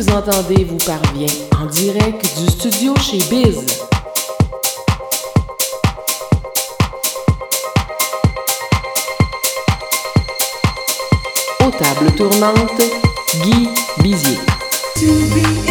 Vous entendez vous parvient en direct du studio chez Biz. Aux tables tournantes, Guy Bizier.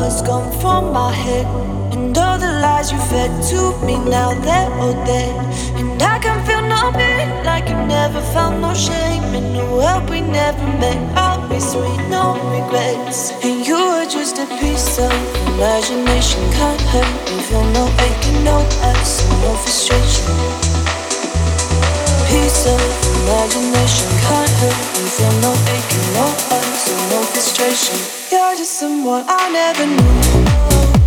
was gone from my head. And all the lies you fed to me, now they're all dead. And I can feel nothing like you never felt no shame. In the world we never met, I'll be sweet, no regrets. And you were just a piece of imagination. Can't hurt me, feel no aching, no us, no frustration. Piece of imagination can't hurt me. Feel no aching, no hurt, so no frustration. You're just someone I never knew.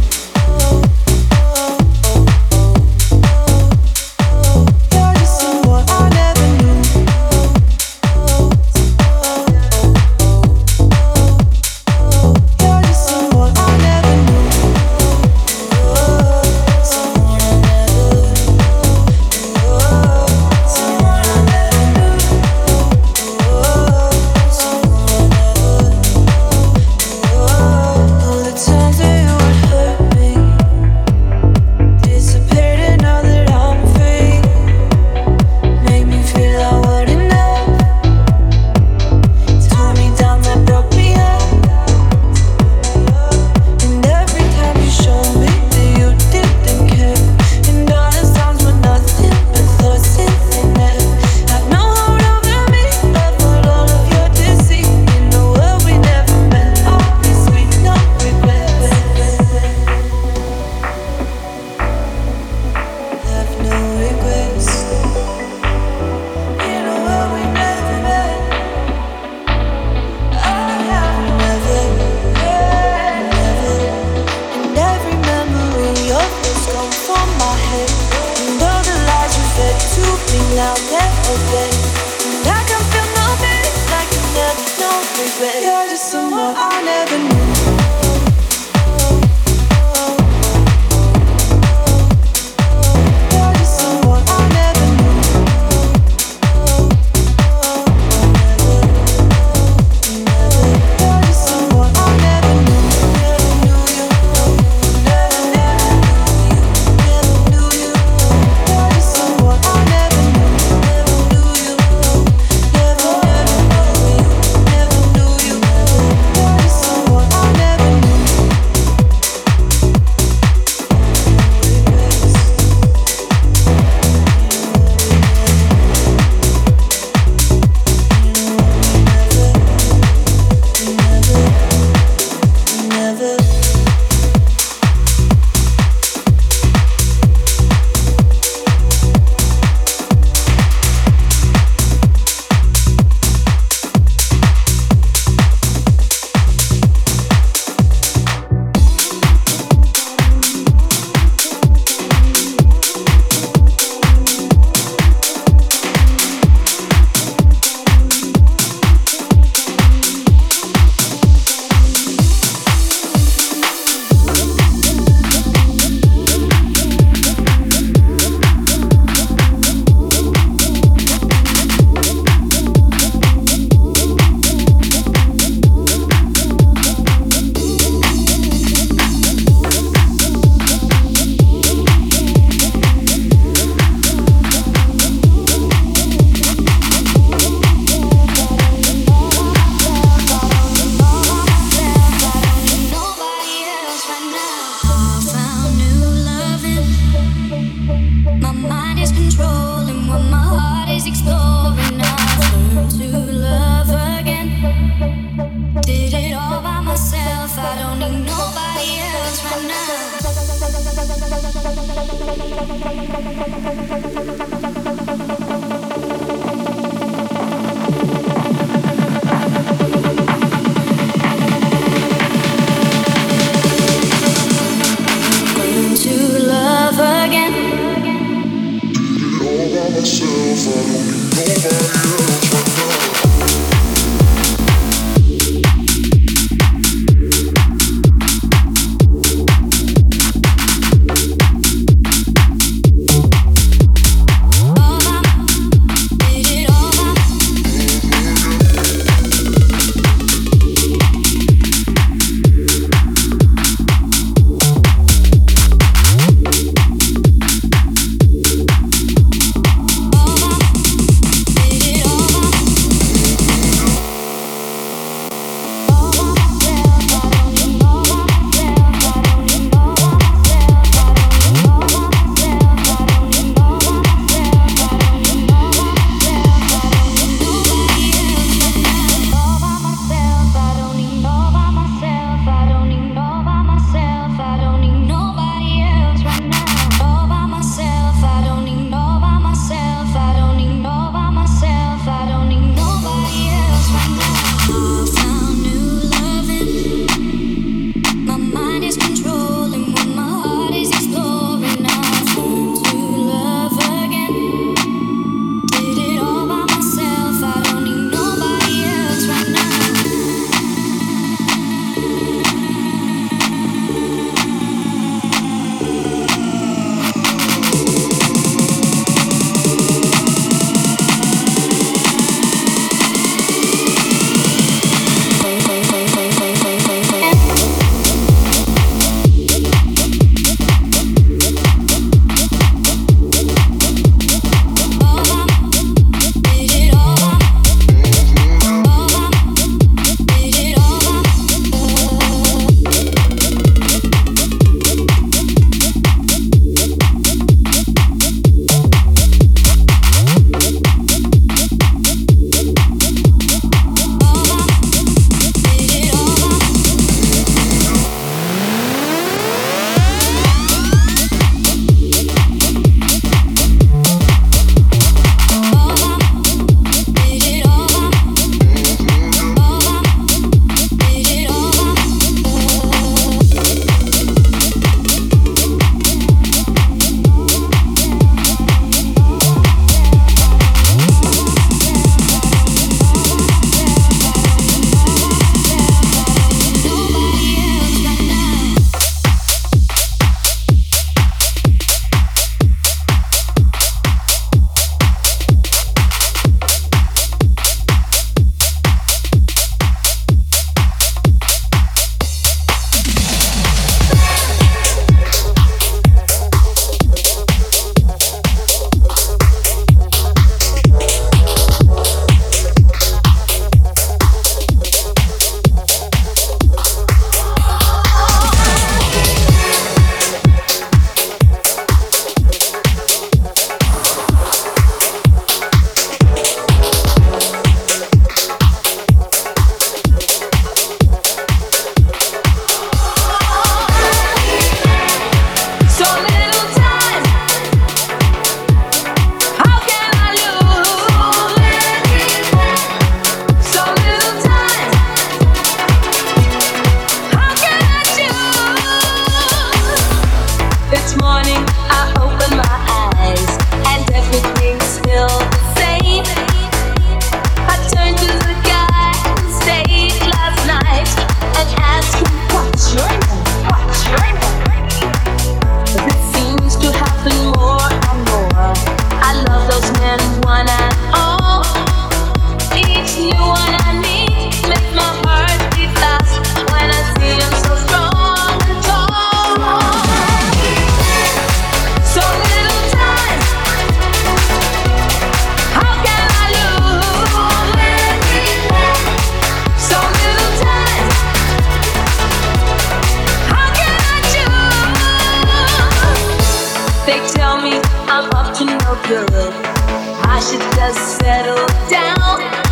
I should just settle down.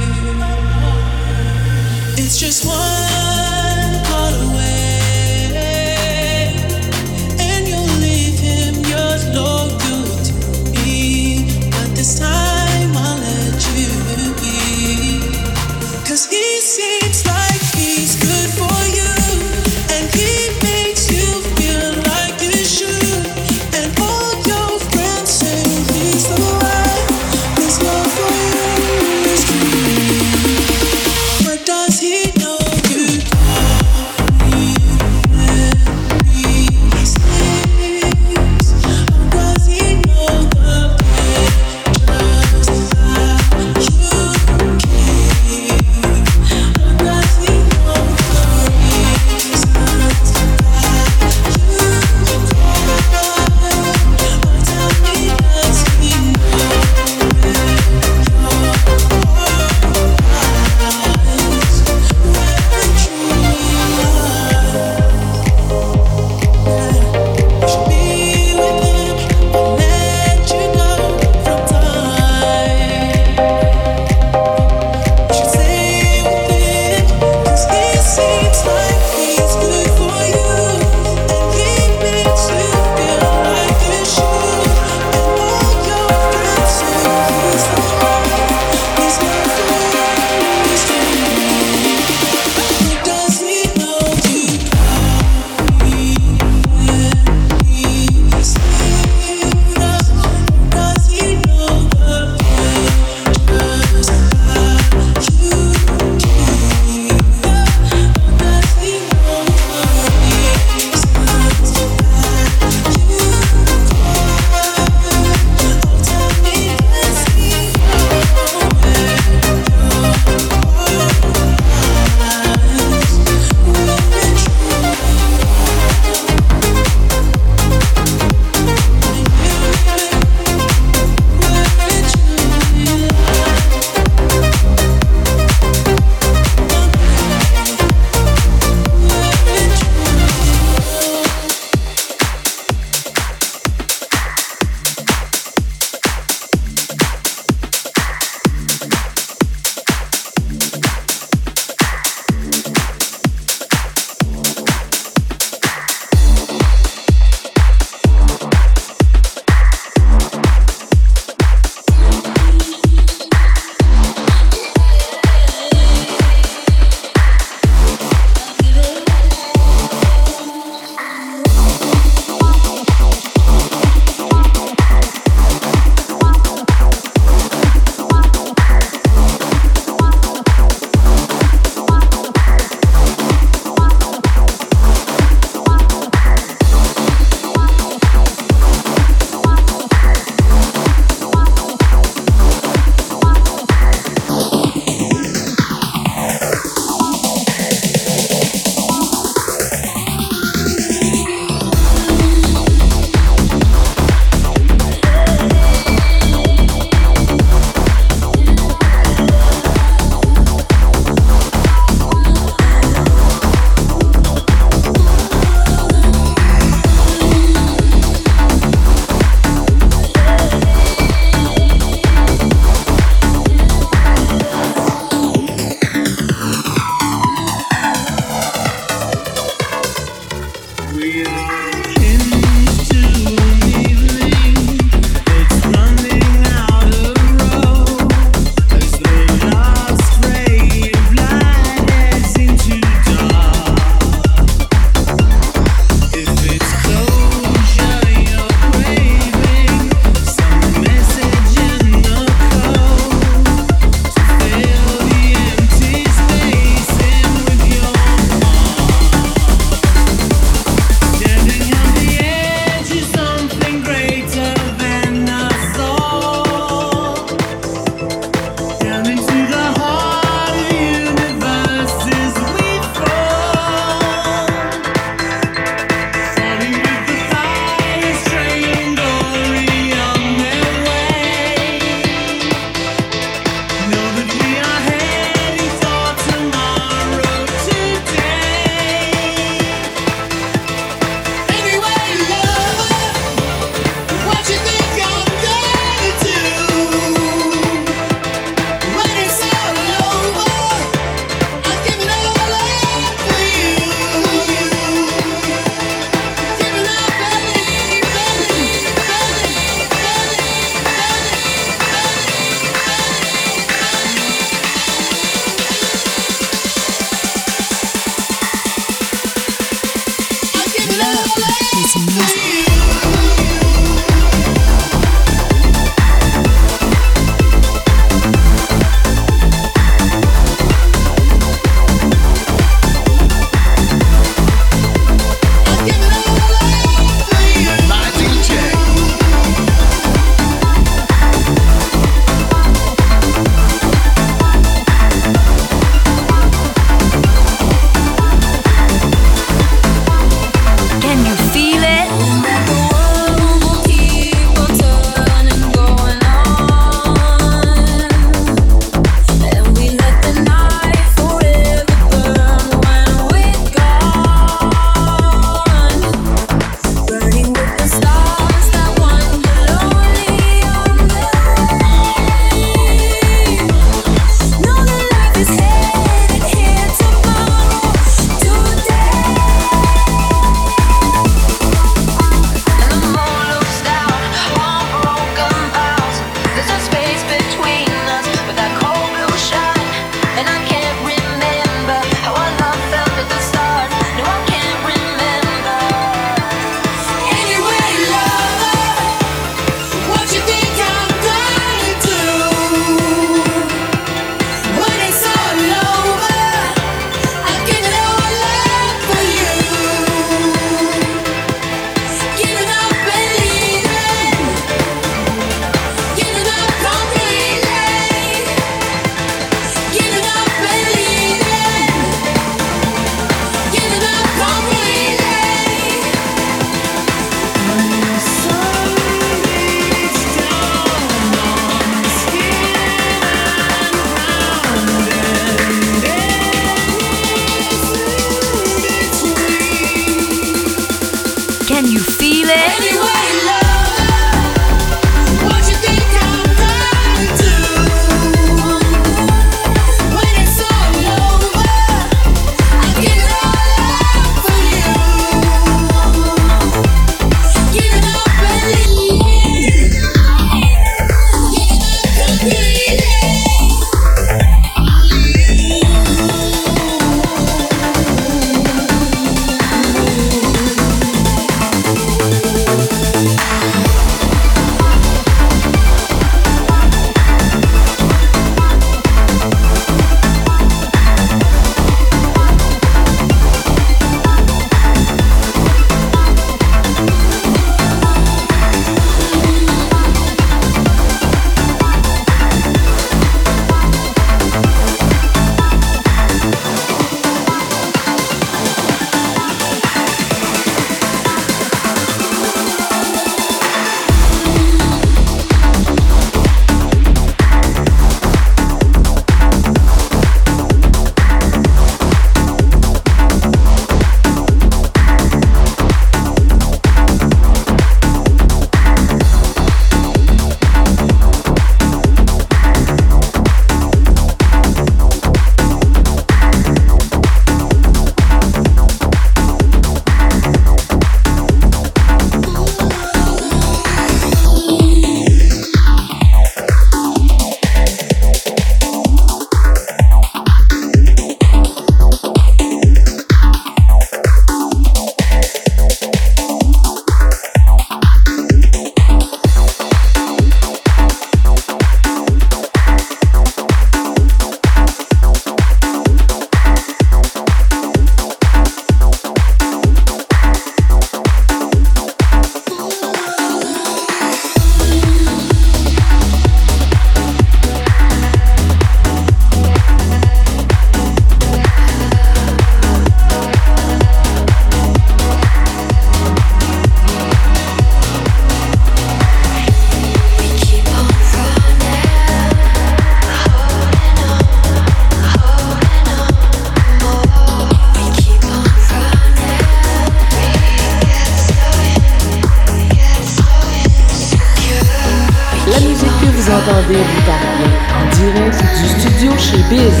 Attendez vous parvient en direct du studio chez Biz.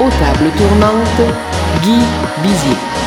Aux tables tournantes, Guy Bizier.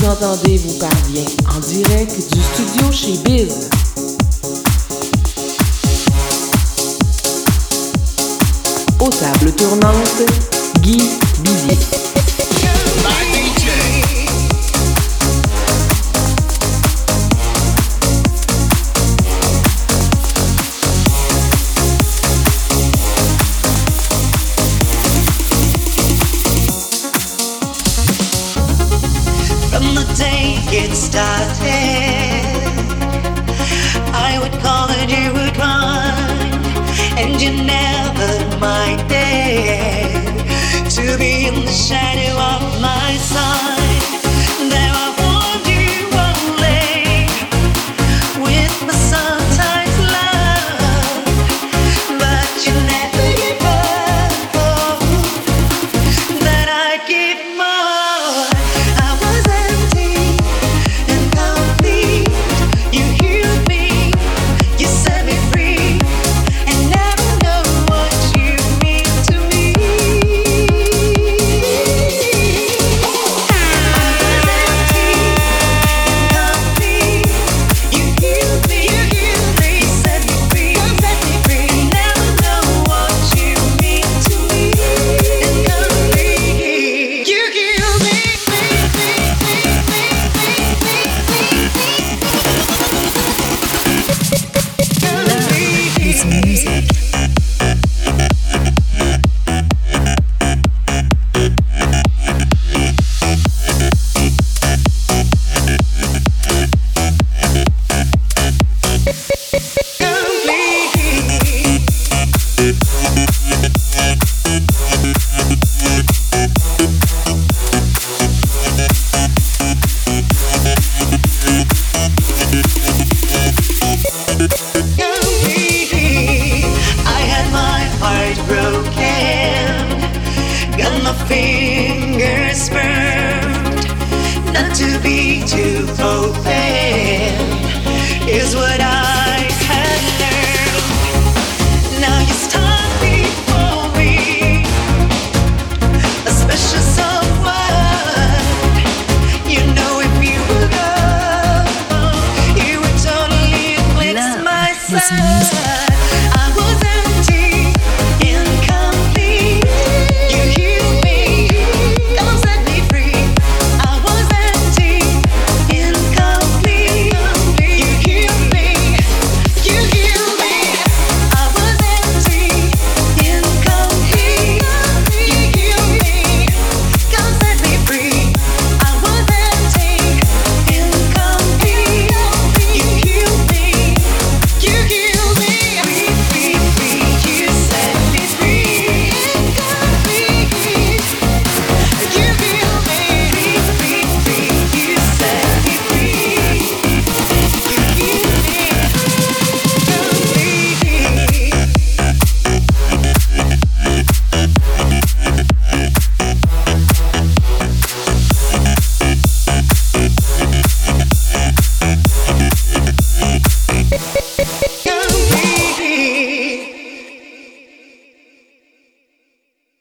vous entendez vous parvient en direct du studio chez Biz. Aux tables tournantes, Guy Bizier.